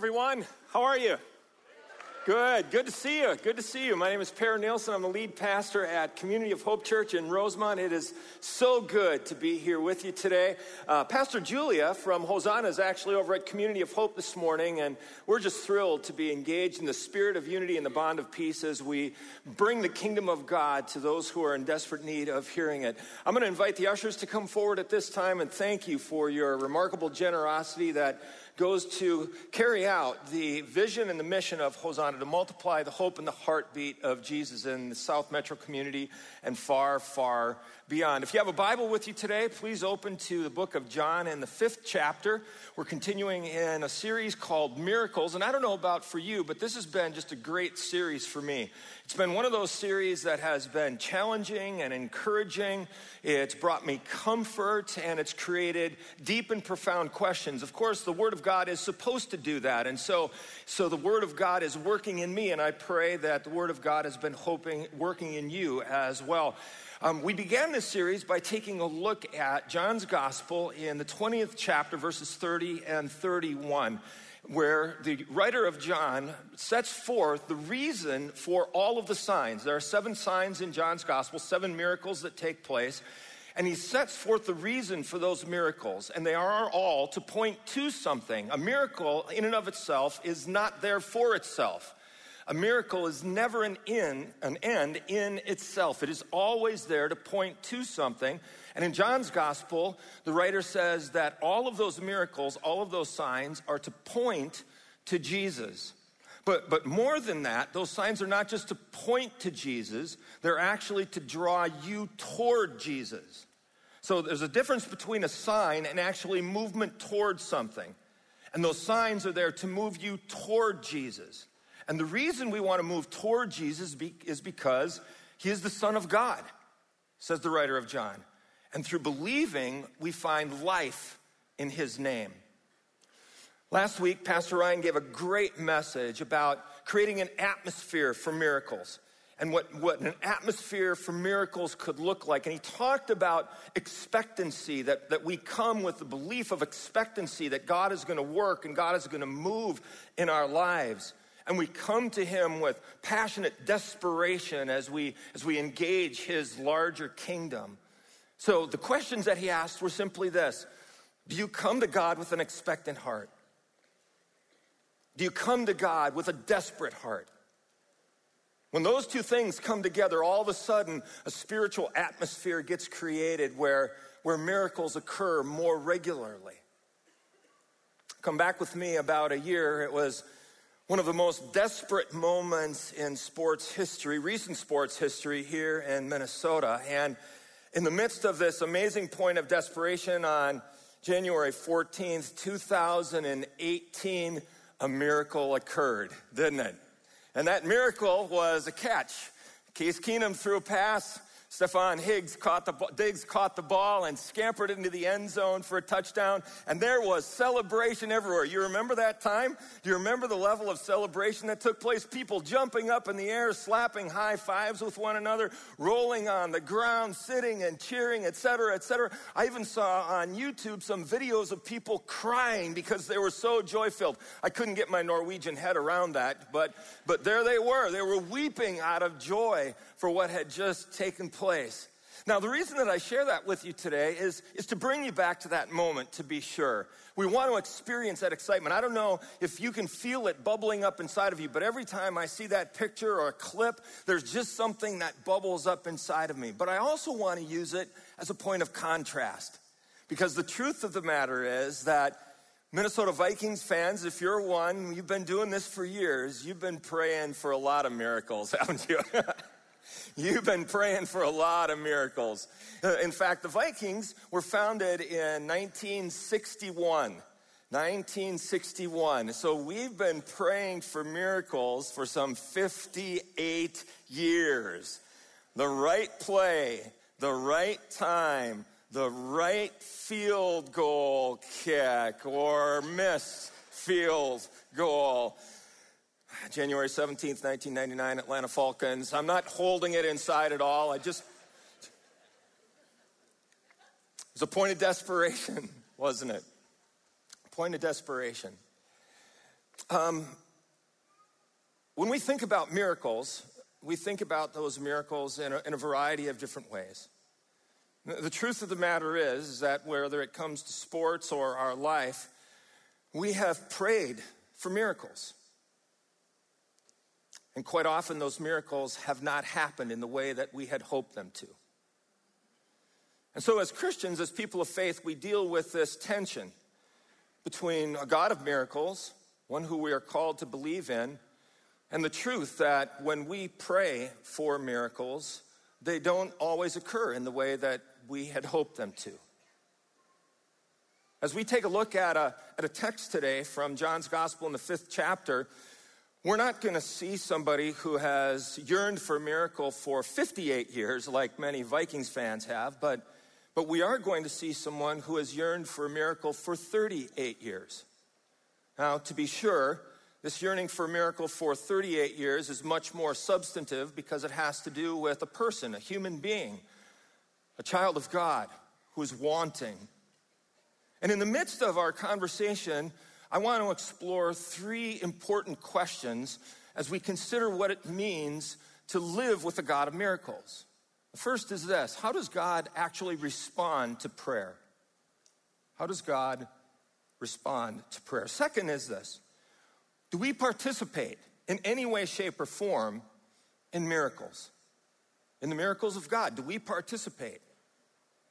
everyone. How are you? Good. Good to see you. Good to see you. My name is Per Nielsen. I'm the lead pastor at Community of Hope Church in Rosemount. It is so good to be here with you today. Uh, pastor Julia from Hosanna is actually over at Community of Hope this morning, and we're just thrilled to be engaged in the spirit of unity and the bond of peace as we bring the kingdom of God to those who are in desperate need of hearing it. I'm going to invite the ushers to come forward at this time and thank you for your remarkable generosity that goes to carry out the vision and the mission of Hosanna to multiply the hope and the heartbeat of Jesus in the South Metro community and far, far beyond. If you have a Bible with you today, please open to the book of John in the fifth chapter. We're continuing in a series called Miracles. And I don't know about for you, but this has been just a great series for me. It's been one of those series that has been challenging and encouraging. It's brought me comfort and it's created deep and profound questions. Of course, the Word of God is supposed to do that. And so, so the Word of God is working in me, and I pray that the Word of God has been hoping, working in you as well. Um, we began this series by taking a look at John's Gospel in the 20th chapter, verses 30 and 31 where the writer of John sets forth the reason for all of the signs. There are seven signs in John's gospel, seven miracles that take place. And he sets forth the reason for those miracles, and they are all to point to something. A miracle, in and of itself, is not there for itself. A miracle is never an in, an end in itself. It is always there to point to something. And in John's gospel, the writer says that all of those miracles, all of those signs are to point to Jesus. But, but more than that, those signs are not just to point to Jesus, they're actually to draw you toward Jesus. So there's a difference between a sign and actually movement towards something. And those signs are there to move you toward Jesus. And the reason we want to move toward Jesus is because he is the Son of God, says the writer of John. And through believing, we find life in his name. Last week, Pastor Ryan gave a great message about creating an atmosphere for miracles and what, what an atmosphere for miracles could look like. And he talked about expectancy, that, that we come with the belief of expectancy that God is going to work and God is going to move in our lives. And we come to him with passionate desperation as we, as we engage his larger kingdom. So the questions that he asked were simply this Do you come to God with an expectant heart? Do you come to God with a desperate heart? When those two things come together, all of a sudden a spiritual atmosphere gets created where, where miracles occur more regularly. Come back with me about a year. It was one of the most desperate moments in sports history, recent sports history here in Minnesota. And in the midst of this amazing point of desperation on January 14th, 2018, a miracle occurred, didn't it? And that miracle was a catch. Case Keenum threw a pass Stefon Higgs caught the, Diggs caught the ball and scampered into the end zone for a touchdown, and there was celebration everywhere. You remember that time? Do you remember the level of celebration that took place? People jumping up in the air, slapping high fives with one another, rolling on the ground, sitting and cheering, etc., etc. I even saw on YouTube some videos of people crying because they were so joy filled. I couldn't get my Norwegian head around that, but, but there they were. They were weeping out of joy for what had just taken place. Now, the reason that I share that with you today is, is to bring you back to that moment, to be sure. We want to experience that excitement. I don't know if you can feel it bubbling up inside of you, but every time I see that picture or a clip, there's just something that bubbles up inside of me. But I also want to use it as a point of contrast. Because the truth of the matter is that Minnesota Vikings fans, if you're one, you've been doing this for years, you've been praying for a lot of miracles, haven't you? You've been praying for a lot of miracles. Uh, in fact, the Vikings were founded in 1961. 1961. So we've been praying for miracles for some 58 years. The right play, the right time, the right field goal kick or missed field goal. January 17th, 1999, Atlanta Falcons. I'm not holding it inside at all. I just, it was a point of desperation, wasn't it? Point of desperation. Um, when we think about miracles, we think about those miracles in a, in a variety of different ways. The truth of the matter is, is that whether it comes to sports or our life, we have prayed for miracles. And quite often, those miracles have not happened in the way that we had hoped them to. And so, as Christians, as people of faith, we deal with this tension between a God of miracles, one who we are called to believe in, and the truth that when we pray for miracles, they don't always occur in the way that we had hoped them to. As we take a look at a, at a text today from John's Gospel in the fifth chapter, we're not going to see somebody who has yearned for a miracle for 58 years, like many Vikings fans have, but, but we are going to see someone who has yearned for a miracle for 38 years. Now, to be sure, this yearning for a miracle for 38 years is much more substantive because it has to do with a person, a human being, a child of God who is wanting. And in the midst of our conversation, I want to explore three important questions as we consider what it means to live with a God of miracles. The first is this How does God actually respond to prayer? How does God respond to prayer? Second is this do we participate in any way, shape, or form in miracles? In the miracles of God? Do we participate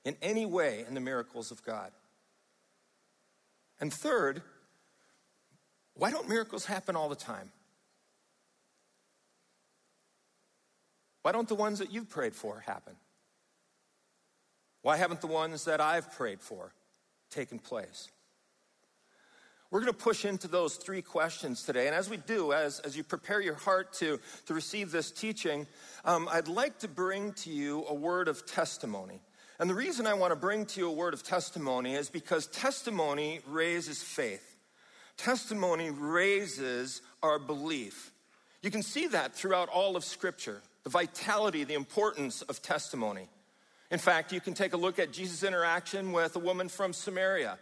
in any way in the miracles of God? And third, why don't miracles happen all the time? Why don't the ones that you've prayed for happen? Why haven't the ones that I've prayed for taken place? We're going to push into those three questions today. And as we do, as, as you prepare your heart to, to receive this teaching, um, I'd like to bring to you a word of testimony. And the reason I want to bring to you a word of testimony is because testimony raises faith. Testimony raises our belief. You can see that throughout all of Scripture the vitality, the importance of testimony. In fact, you can take a look at Jesus' interaction with a woman from Samaria.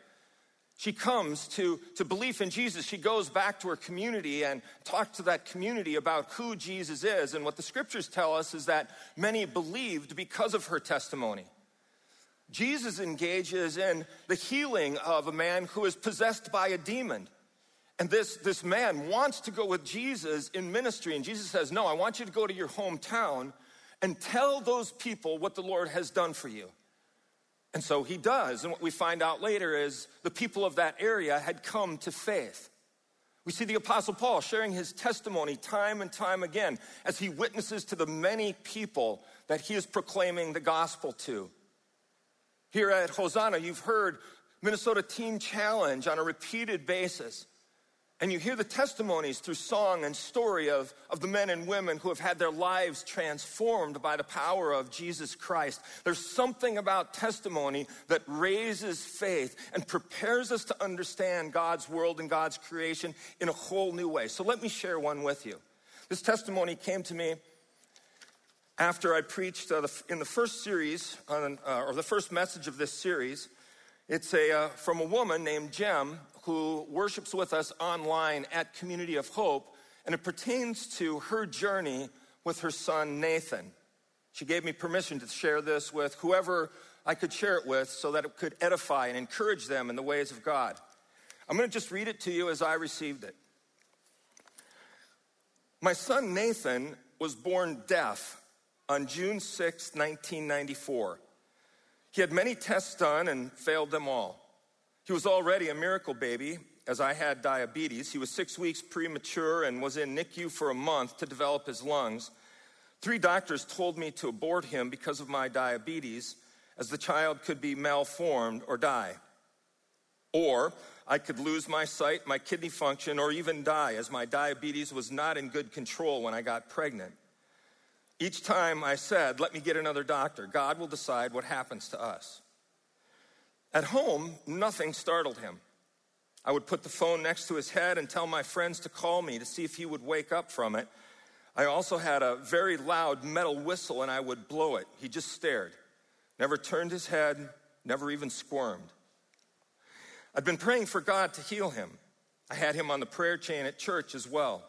She comes to, to belief in Jesus. She goes back to her community and talks to that community about who Jesus is. And what the scriptures tell us is that many believed because of her testimony. Jesus engages in the healing of a man who is possessed by a demon. And this, this man wants to go with Jesus in ministry. And Jesus says, No, I want you to go to your hometown and tell those people what the Lord has done for you. And so he does. And what we find out later is the people of that area had come to faith. We see the Apostle Paul sharing his testimony time and time again as he witnesses to the many people that he is proclaiming the gospel to. Here at Hosanna, you've heard Minnesota Teen Challenge on a repeated basis. And you hear the testimonies through song and story of, of the men and women who have had their lives transformed by the power of Jesus Christ. There's something about testimony that raises faith and prepares us to understand God's world and God's creation in a whole new way. So let me share one with you. This testimony came to me after I preached uh, the, in the first series, on, uh, or the first message of this series. It's a, uh, from a woman named Jem who worships with us online at Community of Hope, and it pertains to her journey with her son Nathan. She gave me permission to share this with whoever I could share it with so that it could edify and encourage them in the ways of God. I'm going to just read it to you as I received it. My son Nathan was born deaf on June 6, 1994. He had many tests done and failed them all. He was already a miracle baby, as I had diabetes. He was six weeks premature and was in NICU for a month to develop his lungs. Three doctors told me to abort him because of my diabetes, as the child could be malformed or die. Or I could lose my sight, my kidney function, or even die, as my diabetes was not in good control when I got pregnant. Each time I said, Let me get another doctor, God will decide what happens to us. At home, nothing startled him. I would put the phone next to his head and tell my friends to call me to see if he would wake up from it. I also had a very loud metal whistle and I would blow it. He just stared, never turned his head, never even squirmed. I'd been praying for God to heal him. I had him on the prayer chain at church as well.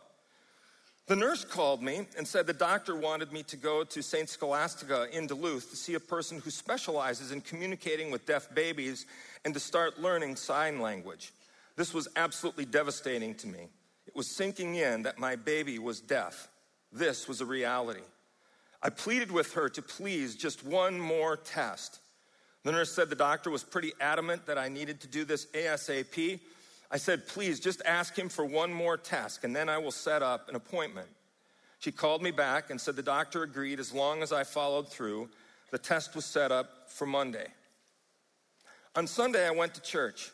The nurse called me and said the doctor wanted me to go to St. Scholastica in Duluth to see a person who specializes in communicating with deaf babies and to start learning sign language. This was absolutely devastating to me. It was sinking in that my baby was deaf. This was a reality. I pleaded with her to please just one more test. The nurse said the doctor was pretty adamant that I needed to do this ASAP. I said, please just ask him for one more test and then I will set up an appointment. She called me back and said the doctor agreed as long as I followed through. The test was set up for Monday. On Sunday, I went to church.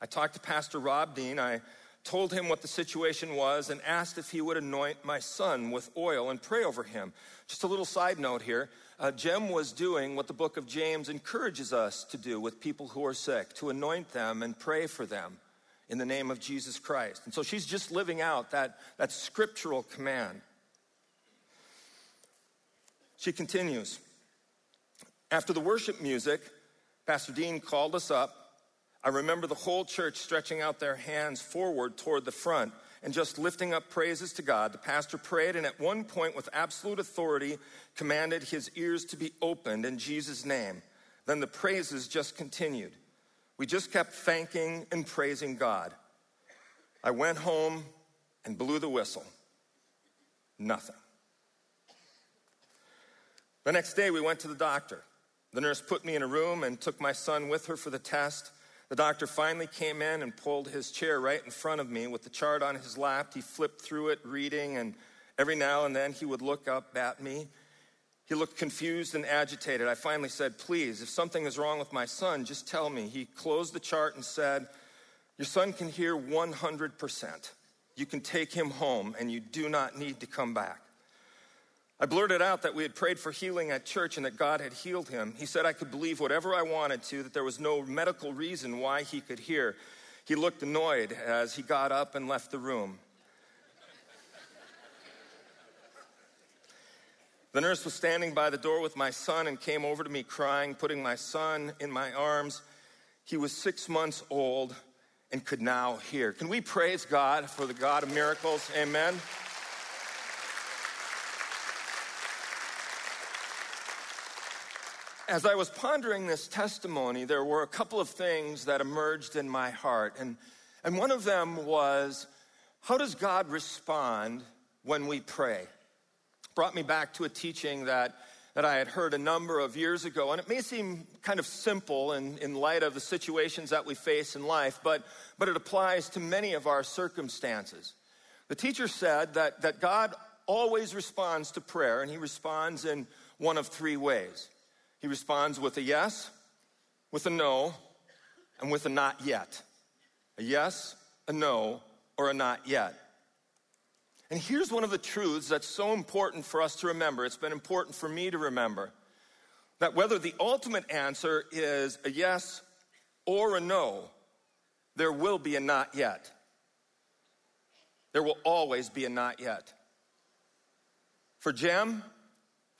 I talked to Pastor Rob Dean. I told him what the situation was and asked if he would anoint my son with oil and pray over him. Just a little side note here uh, Jem was doing what the book of James encourages us to do with people who are sick to anoint them and pray for them in the name of Jesus Christ. And so she's just living out that, that scriptural command. She continues. After the worship music, Pastor Dean called us up. I remember the whole church stretching out their hands forward toward the front and just lifting up praises to God. The pastor prayed and at one point, with absolute authority, commanded his ears to be opened in Jesus' name. Then the praises just continued. We just kept thanking and praising God. I went home and blew the whistle. Nothing. The next day, we went to the doctor. The nurse put me in a room and took my son with her for the test. The doctor finally came in and pulled his chair right in front of me with the chart on his lap. He flipped through it, reading, and every now and then he would look up at me he looked confused and agitated. I finally said, Please, if something is wrong with my son, just tell me. He closed the chart and said, Your son can hear 100%. You can take him home and you do not need to come back. I blurted out that we had prayed for healing at church and that God had healed him. He said I could believe whatever I wanted to, that there was no medical reason why he could hear. He looked annoyed as he got up and left the room. The nurse was standing by the door with my son and came over to me crying, putting my son in my arms. He was six months old and could now hear. Can we praise God for the God of miracles? Amen. As I was pondering this testimony, there were a couple of things that emerged in my heart. And, and one of them was how does God respond when we pray? Brought me back to a teaching that, that I had heard a number of years ago. And it may seem kind of simple in, in light of the situations that we face in life, but, but it applies to many of our circumstances. The teacher said that, that God always responds to prayer, and he responds in one of three ways. He responds with a yes, with a no, and with a not yet. A yes, a no, or a not yet. And here's one of the truths that's so important for us to remember. It's been important for me to remember that whether the ultimate answer is a yes or a no, there will be a not yet. There will always be a not yet. For Jem,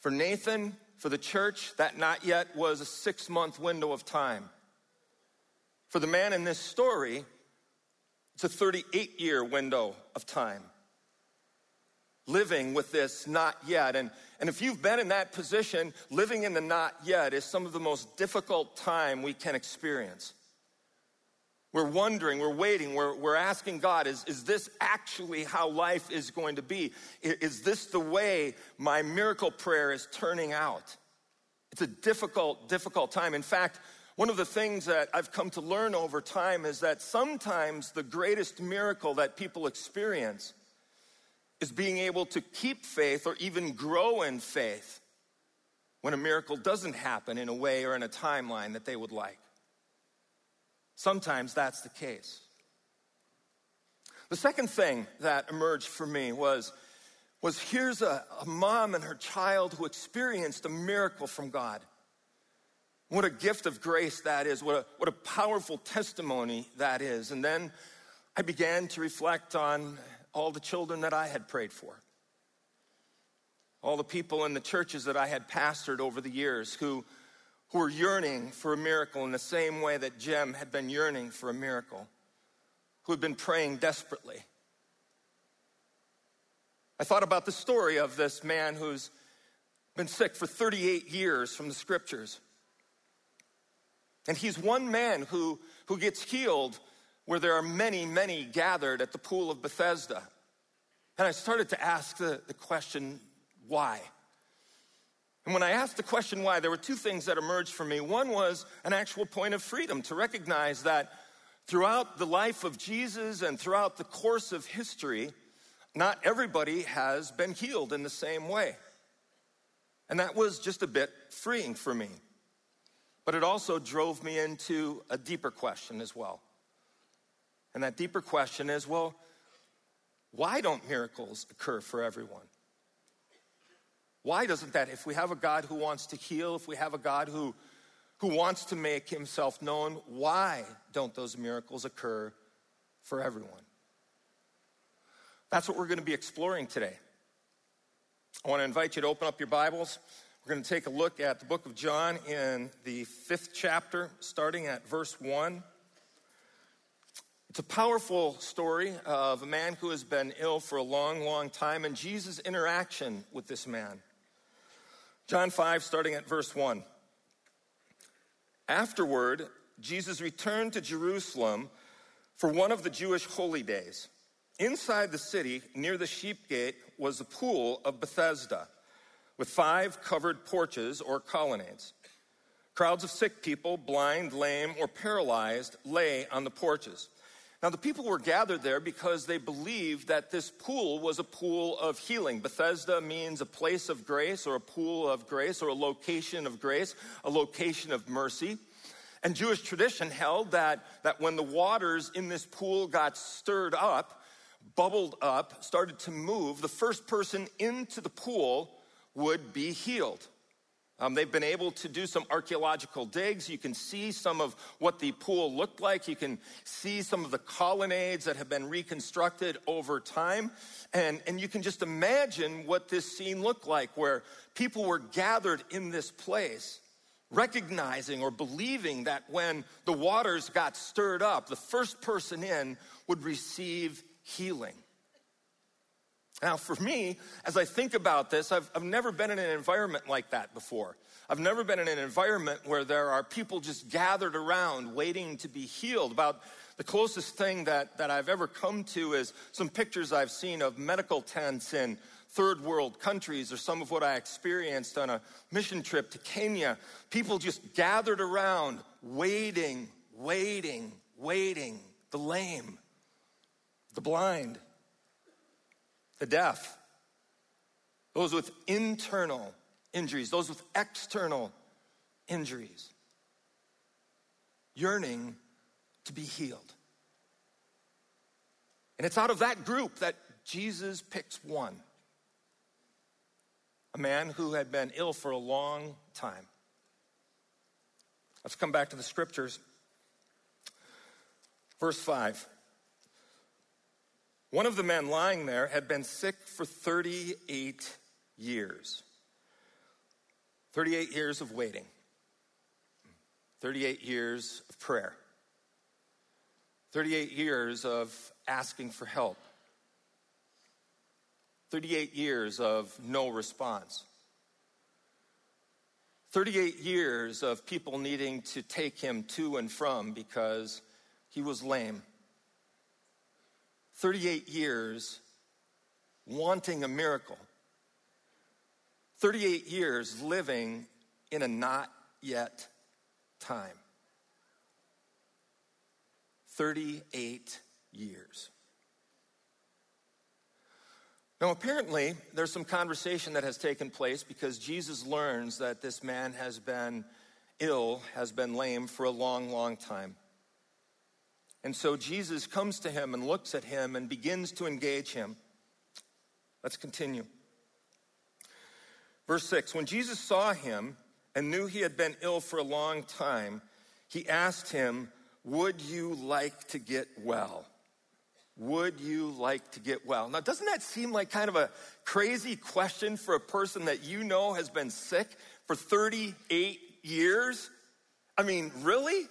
for Nathan, for the church, that not yet was a six month window of time. For the man in this story, it's a 38 year window of time living with this not yet. And, and if you've been in that position, living in the not yet is some of the most difficult time we can experience. We're wondering, we're waiting, we're, we're asking God, is, is this actually how life is going to be? Is this the way my miracle prayer is turning out? It's a difficult, difficult time. In fact, one of the things that I've come to learn over time is that sometimes the greatest miracle that people experience is being able to keep faith or even grow in faith when a miracle doesn't happen in a way or in a timeline that they would like. Sometimes that's the case. The second thing that emerged for me was, was here's a, a mom and her child who experienced a miracle from God. What a gift of grace that is. What a, what a powerful testimony that is. And then I began to reflect on all the children that I had prayed for, all the people in the churches that I had pastored over the years who, who were yearning for a miracle in the same way that Jem had been yearning for a miracle, who had been praying desperately. I thought about the story of this man who's been sick for 38 years from the scriptures. And he's one man who, who gets healed where there are many, many gathered at the pool of Bethesda. And I started to ask the, the question, why? And when I asked the question why, there were two things that emerged for me. One was an actual point of freedom to recognize that throughout the life of Jesus and throughout the course of history, not everybody has been healed in the same way. And that was just a bit freeing for me. But it also drove me into a deeper question as well. And that deeper question is well, why don't miracles occur for everyone? Why doesn't that, if we have a God who wants to heal, if we have a God who, who wants to make himself known, why don't those miracles occur for everyone? That's what we're going to be exploring today. I want to invite you to open up your Bibles. We're going to take a look at the book of John in the fifth chapter, starting at verse 1. It's a powerful story of a man who has been ill for a long, long time and Jesus' interaction with this man. John 5, starting at verse 1. Afterward, Jesus returned to Jerusalem for one of the Jewish holy days. Inside the city, near the sheep gate, was the pool of Bethesda with five covered porches or colonnades. Crowds of sick people, blind, lame, or paralyzed, lay on the porches. Now, the people were gathered there because they believed that this pool was a pool of healing. Bethesda means a place of grace or a pool of grace or a location of grace, a location of mercy. And Jewish tradition held that, that when the waters in this pool got stirred up, bubbled up, started to move, the first person into the pool would be healed. Um, they've been able to do some archaeological digs. You can see some of what the pool looked like. You can see some of the colonnades that have been reconstructed over time. And, and you can just imagine what this scene looked like, where people were gathered in this place, recognizing or believing that when the waters got stirred up, the first person in would receive healing. Now, for me, as I think about this, I've, I've never been in an environment like that before. I've never been in an environment where there are people just gathered around waiting to be healed. About the closest thing that, that I've ever come to is some pictures I've seen of medical tents in third world countries, or some of what I experienced on a mission trip to Kenya. People just gathered around, waiting, waiting, waiting. The lame, the blind, the deaf, those with internal injuries, those with external injuries, yearning to be healed. And it's out of that group that Jesus picks one a man who had been ill for a long time. Let's come back to the scriptures. Verse 5. One of the men lying there had been sick for 38 years. 38 years of waiting, 38 years of prayer, 38 years of asking for help, 38 years of no response. 38 years of people needing to take him to and from because he was lame. 38 years wanting a miracle. 38 years living in a not yet time. 38 years. Now, apparently, there's some conversation that has taken place because Jesus learns that this man has been ill, has been lame for a long, long time. And so Jesus comes to him and looks at him and begins to engage him. Let's continue. Verse 6 When Jesus saw him and knew he had been ill for a long time, he asked him, Would you like to get well? Would you like to get well? Now, doesn't that seem like kind of a crazy question for a person that you know has been sick for 38 years? I mean, really?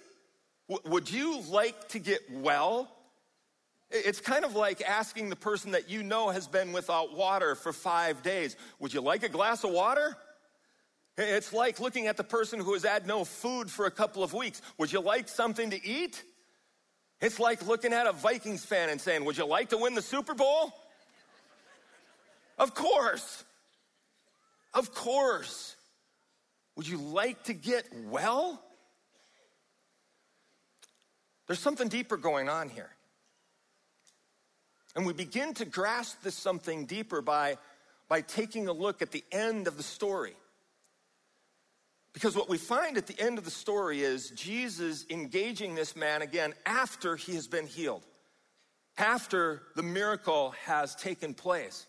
Would you like to get well? It's kind of like asking the person that you know has been without water for five days, Would you like a glass of water? It's like looking at the person who has had no food for a couple of weeks. Would you like something to eat? It's like looking at a Vikings fan and saying, Would you like to win the Super Bowl? Of course. Of course. Would you like to get well? There's something deeper going on here. And we begin to grasp this something deeper by, by taking a look at the end of the story. Because what we find at the end of the story is Jesus engaging this man again after he has been healed, after the miracle has taken place.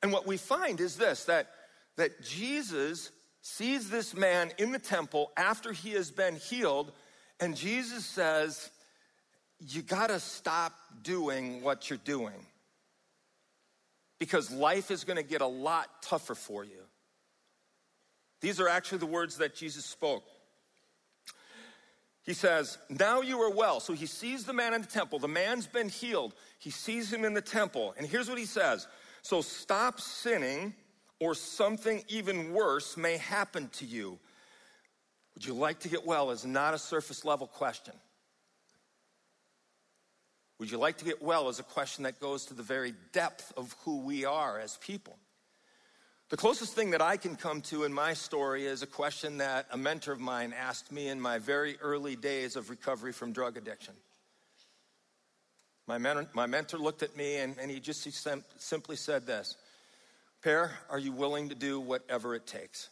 And what we find is this that, that Jesus sees this man in the temple after he has been healed, and Jesus says, You gotta stop doing what you're doing because life is gonna get a lot tougher for you. These are actually the words that Jesus spoke. He says, Now you are well. So he sees the man in the temple. The man's been healed. He sees him in the temple. And here's what he says So stop sinning, or something even worse may happen to you. Would you like to get well? Is not a surface level question. Would you like to get well? Is a question that goes to the very depth of who we are as people. The closest thing that I can come to in my story is a question that a mentor of mine asked me in my very early days of recovery from drug addiction. My, mentor, my mentor looked at me and, and he just he sim- simply said this Per, are you willing to do whatever it takes?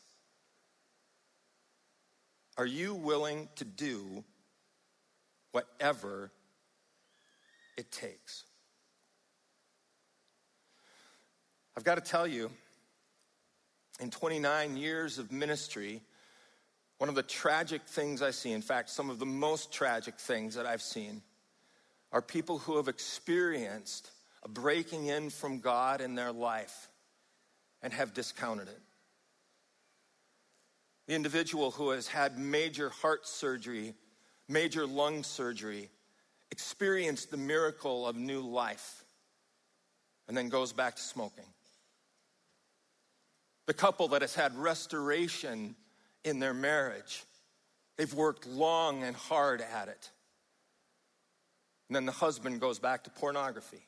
Are you willing to do whatever it takes? I've got to tell you, in 29 years of ministry, one of the tragic things I see, in fact, some of the most tragic things that I've seen, are people who have experienced a breaking in from God in their life and have discounted it. The individual who has had major heart surgery, major lung surgery, experienced the miracle of new life, and then goes back to smoking the couple that has had restoration in their marriage. They've worked long and hard at it. And then the husband goes back to pornography.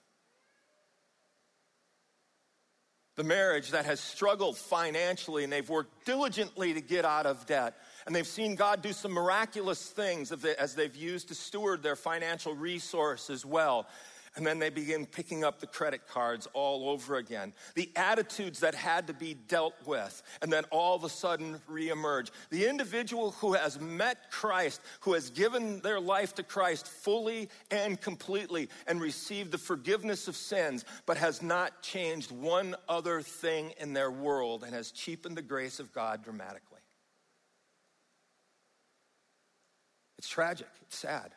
The marriage that has struggled financially and they've worked diligently to get out of debt. And they've seen God do some miraculous things as they've used to steward their financial resources well. And then they begin picking up the credit cards all over again. The attitudes that had to be dealt with, and then all of a sudden reemerge. The individual who has met Christ, who has given their life to Christ fully and completely, and received the forgiveness of sins, but has not changed one other thing in their world and has cheapened the grace of God dramatically. It's tragic, it's sad.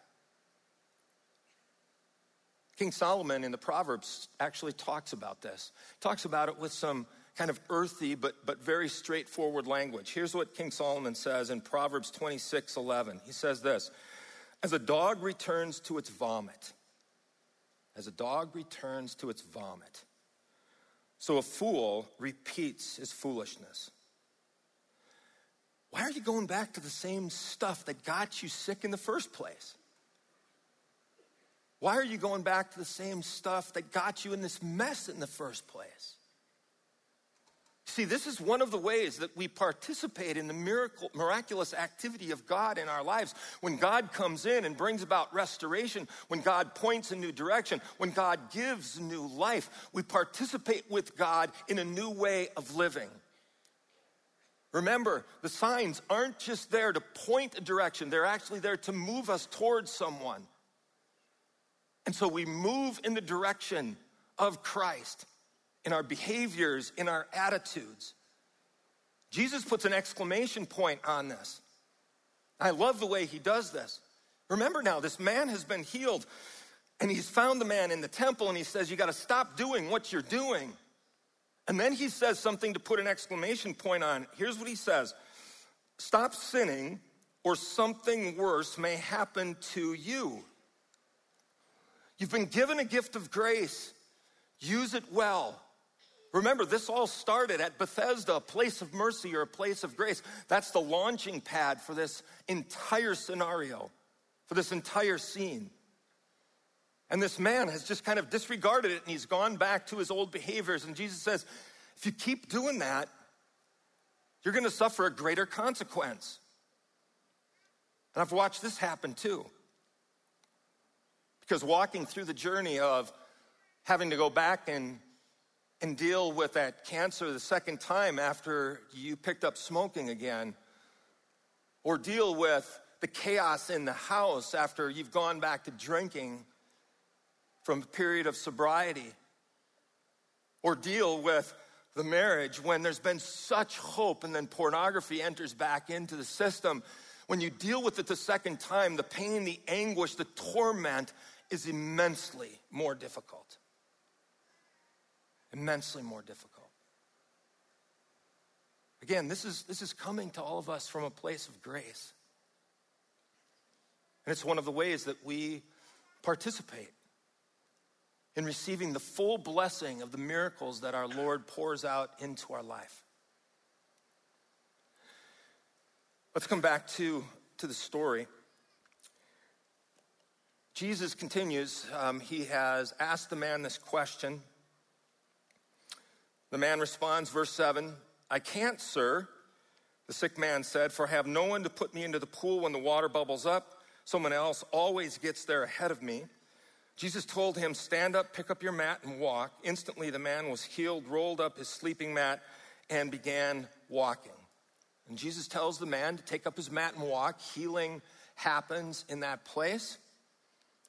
King Solomon in the Proverbs actually talks about this. Talks about it with some kind of earthy but, but very straightforward language. Here's what King Solomon says in Proverbs 26 11. He says this As a dog returns to its vomit, as a dog returns to its vomit, so a fool repeats his foolishness. Why are you going back to the same stuff that got you sick in the first place? Why are you going back to the same stuff that got you in this mess in the first place? See, this is one of the ways that we participate in the miracle, miraculous activity of God in our lives. When God comes in and brings about restoration, when God points a new direction, when God gives new life, we participate with God in a new way of living. Remember, the signs aren't just there to point a direction, they're actually there to move us towards someone. And so we move in the direction of Christ in our behaviors, in our attitudes. Jesus puts an exclamation point on this. I love the way he does this. Remember now, this man has been healed, and he's found the man in the temple, and he says, You got to stop doing what you're doing. And then he says something to put an exclamation point on. Here's what he says Stop sinning, or something worse may happen to you. You've been given a gift of grace. Use it well. Remember, this all started at Bethesda, a place of mercy or a place of grace. That's the launching pad for this entire scenario, for this entire scene. And this man has just kind of disregarded it and he's gone back to his old behaviors. And Jesus says, if you keep doing that, you're going to suffer a greater consequence. And I've watched this happen too. Because walking through the journey of having to go back and, and deal with that cancer the second time after you picked up smoking again, or deal with the chaos in the house after you've gone back to drinking from a period of sobriety, or deal with the marriage when there's been such hope and then pornography enters back into the system. When you deal with it the second time, the pain, the anguish, the torment is immensely more difficult. Immensely more difficult. Again, this is, this is coming to all of us from a place of grace. And it's one of the ways that we participate in receiving the full blessing of the miracles that our Lord pours out into our life. Let's come back to, to the story. Jesus continues. Um, he has asked the man this question. The man responds, verse 7 I can't, sir, the sick man said, for I have no one to put me into the pool when the water bubbles up. Someone else always gets there ahead of me. Jesus told him, Stand up, pick up your mat, and walk. Instantly, the man was healed, rolled up his sleeping mat, and began walking. And Jesus tells the man to take up his mat and walk. Healing happens in that place.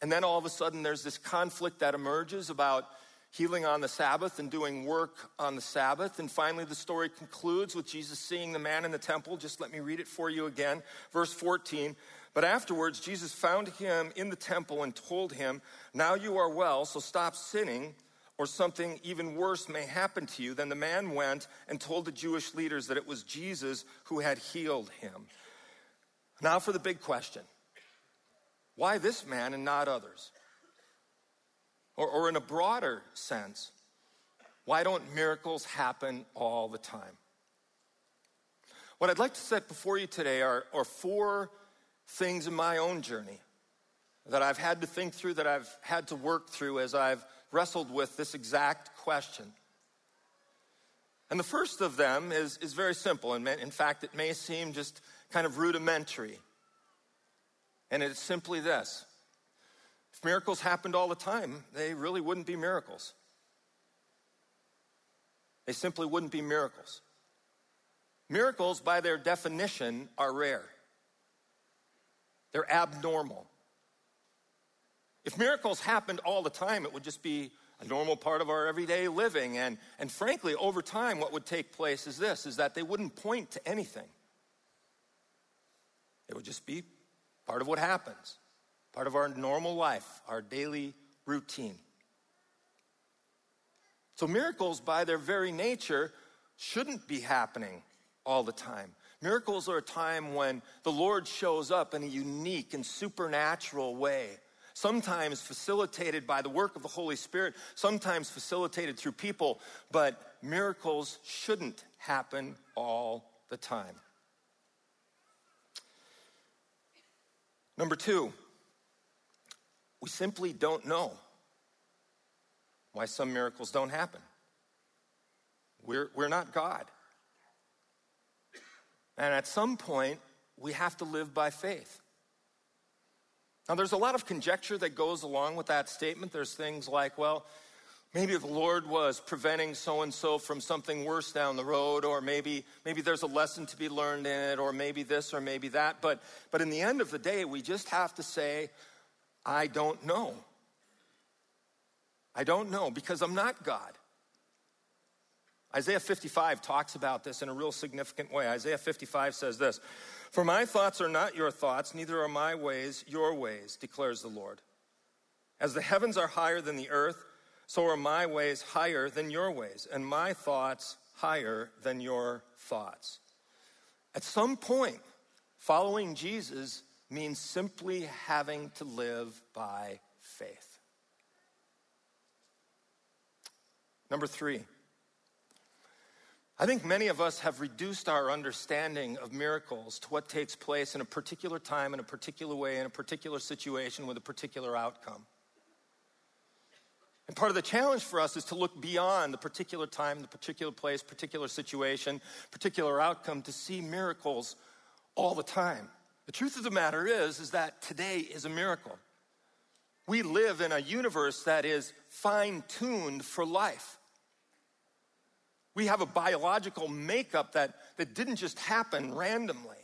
And then all of a sudden, there's this conflict that emerges about healing on the Sabbath and doing work on the Sabbath. And finally, the story concludes with Jesus seeing the man in the temple. Just let me read it for you again. Verse 14. But afterwards, Jesus found him in the temple and told him, Now you are well, so stop sinning, or something even worse may happen to you. Then the man went and told the Jewish leaders that it was Jesus who had healed him. Now for the big question why this man and not others? Or, or in a broader sense, why don't miracles happen all the time? What I'd like to set before you today are, are four things in my own journey that I've had to think through, that I've had to work through as I've wrestled with this exact question. And the first of them is, is very simple. And in fact, it may seem just kind of rudimentary. And it's simply this if miracles happened all the time, they really wouldn't be miracles. They simply wouldn't be miracles. Miracles, by their definition, are rare. They're abnormal. If miracles happened all the time, it would just be a normal part of our everyday living. And, and frankly, over time, what would take place is this is that they wouldn't point to anything. It would just be part of what happens, part of our normal life, our daily routine. So, miracles, by their very nature, shouldn't be happening all the time. Miracles are a time when the Lord shows up in a unique and supernatural way, sometimes facilitated by the work of the Holy Spirit, sometimes facilitated through people, but miracles shouldn't happen all the time. Number two, we simply don't know why some miracles don't happen. We're, we're not God. And at some point, we have to live by faith. Now, there's a lot of conjecture that goes along with that statement. There's things like, well, maybe the Lord was preventing so and so from something worse down the road, or maybe, maybe there's a lesson to be learned in it, or maybe this or maybe that. But, but in the end of the day, we just have to say, I don't know. I don't know because I'm not God. Isaiah 55 talks about this in a real significant way. Isaiah 55 says this For my thoughts are not your thoughts, neither are my ways your ways, declares the Lord. As the heavens are higher than the earth, so are my ways higher than your ways, and my thoughts higher than your thoughts. At some point, following Jesus means simply having to live by faith. Number three, I think many of us have reduced our understanding of miracles to what takes place in a particular time, in a particular way, in a particular situation with a particular outcome. And part of the challenge for us is to look beyond the particular time, the particular place, particular situation, particular outcome to see miracles all the time. The truth of the matter is is that today is a miracle. We live in a universe that is fine-tuned for life. We have a biological makeup that, that didn't just happen randomly.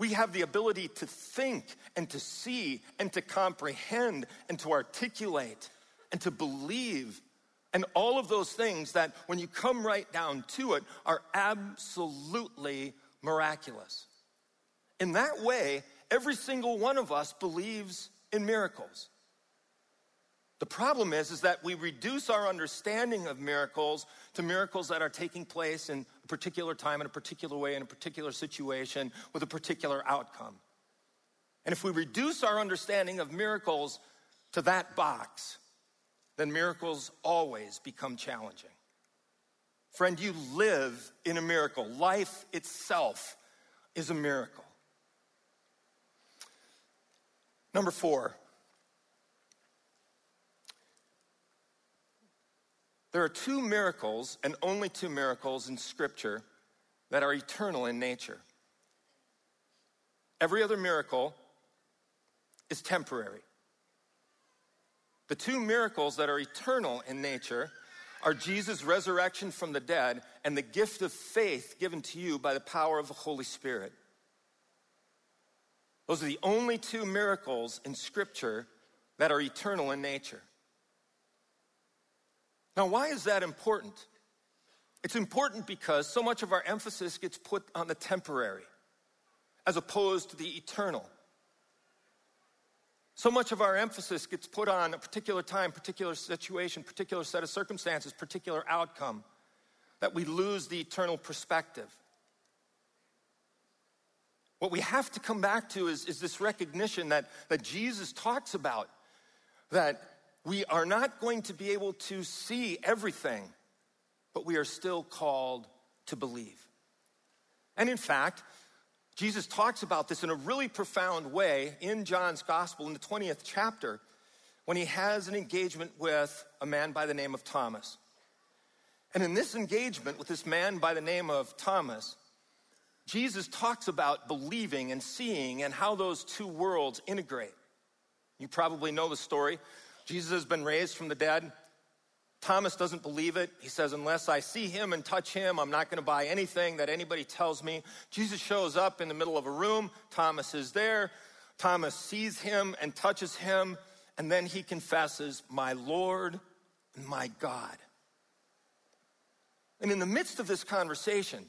We have the ability to think and to see and to comprehend and to articulate and to believe. And all of those things that, when you come right down to it, are absolutely miraculous. In that way, every single one of us believes in miracles. The problem is, is that we reduce our understanding of miracles to miracles that are taking place in a particular time, in a particular way, in a particular situation, with a particular outcome. And if we reduce our understanding of miracles to that box, then miracles always become challenging. Friend, you live in a miracle. Life itself is a miracle. Number four, there are two miracles, and only two miracles in Scripture, that are eternal in nature. Every other miracle is temporary. The two miracles that are eternal in nature are Jesus' resurrection from the dead and the gift of faith given to you by the power of the Holy Spirit. Those are the only two miracles in Scripture that are eternal in nature. Now, why is that important? It's important because so much of our emphasis gets put on the temporary as opposed to the eternal. So much of our emphasis gets put on a particular time, particular situation, particular set of circumstances, particular outcome, that we lose the eternal perspective. What we have to come back to is, is this recognition that, that Jesus talks about that we are not going to be able to see everything, but we are still called to believe. And in fact, Jesus talks about this in a really profound way in John's gospel in the 20th chapter when he has an engagement with a man by the name of Thomas. And in this engagement with this man by the name of Thomas, Jesus talks about believing and seeing and how those two worlds integrate. You probably know the story. Jesus has been raised from the dead. Thomas doesn't believe it. He says, Unless I see him and touch him, I'm not going to buy anything that anybody tells me. Jesus shows up in the middle of a room. Thomas is there. Thomas sees him and touches him. And then he confesses, My Lord and my God. And in the midst of this conversation,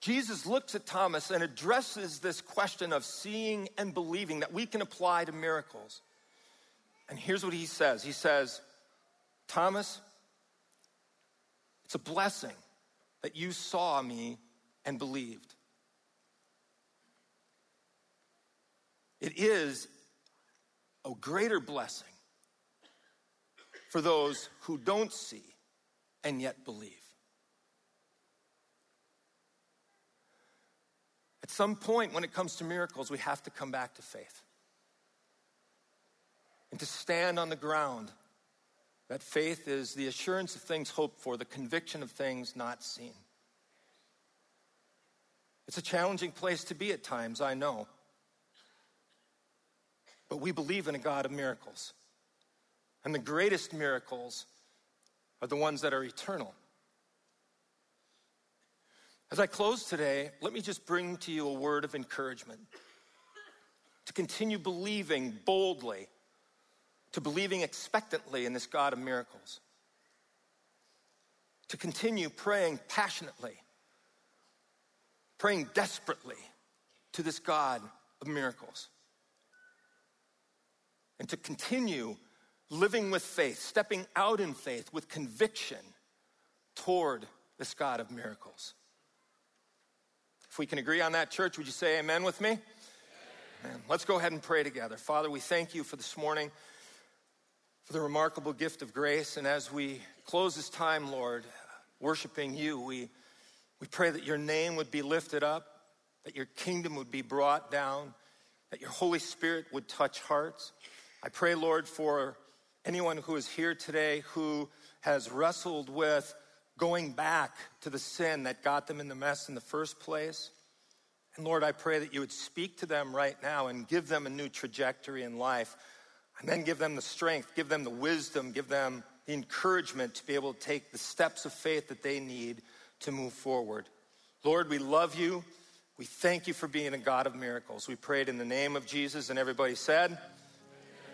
Jesus looks at Thomas and addresses this question of seeing and believing that we can apply to miracles. And here's what he says He says, Thomas, it's a blessing that you saw me and believed. It is a greater blessing for those who don't see and yet believe. At some point, when it comes to miracles, we have to come back to faith and to stand on the ground that faith is the assurance of things hoped for, the conviction of things not seen. It's a challenging place to be at times, I know. But we believe in a God of miracles. And the greatest miracles are the ones that are eternal. As I close today, let me just bring to you a word of encouragement to continue believing boldly to believing expectantly in this God of miracles, to continue praying passionately, praying desperately to this God of miracles, and to continue living with faith, stepping out in faith with conviction toward this God of miracles. If we can agree on that, church, would you say amen with me? Amen. Let's go ahead and pray together. Father, we thank you for this morning. For the remarkable gift of grace. And as we close this time, Lord, worshiping you, we, we pray that your name would be lifted up, that your kingdom would be brought down, that your Holy Spirit would touch hearts. I pray, Lord, for anyone who is here today who has wrestled with going back to the sin that got them in the mess in the first place. And Lord, I pray that you would speak to them right now and give them a new trajectory in life. And then give them the strength, give them the wisdom, give them the encouragement to be able to take the steps of faith that they need to move forward. Lord, we love you. We thank you for being a God of miracles. We prayed in the name of Jesus, and everybody said,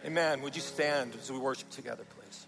Amen. Amen. Would you stand as we worship together, please?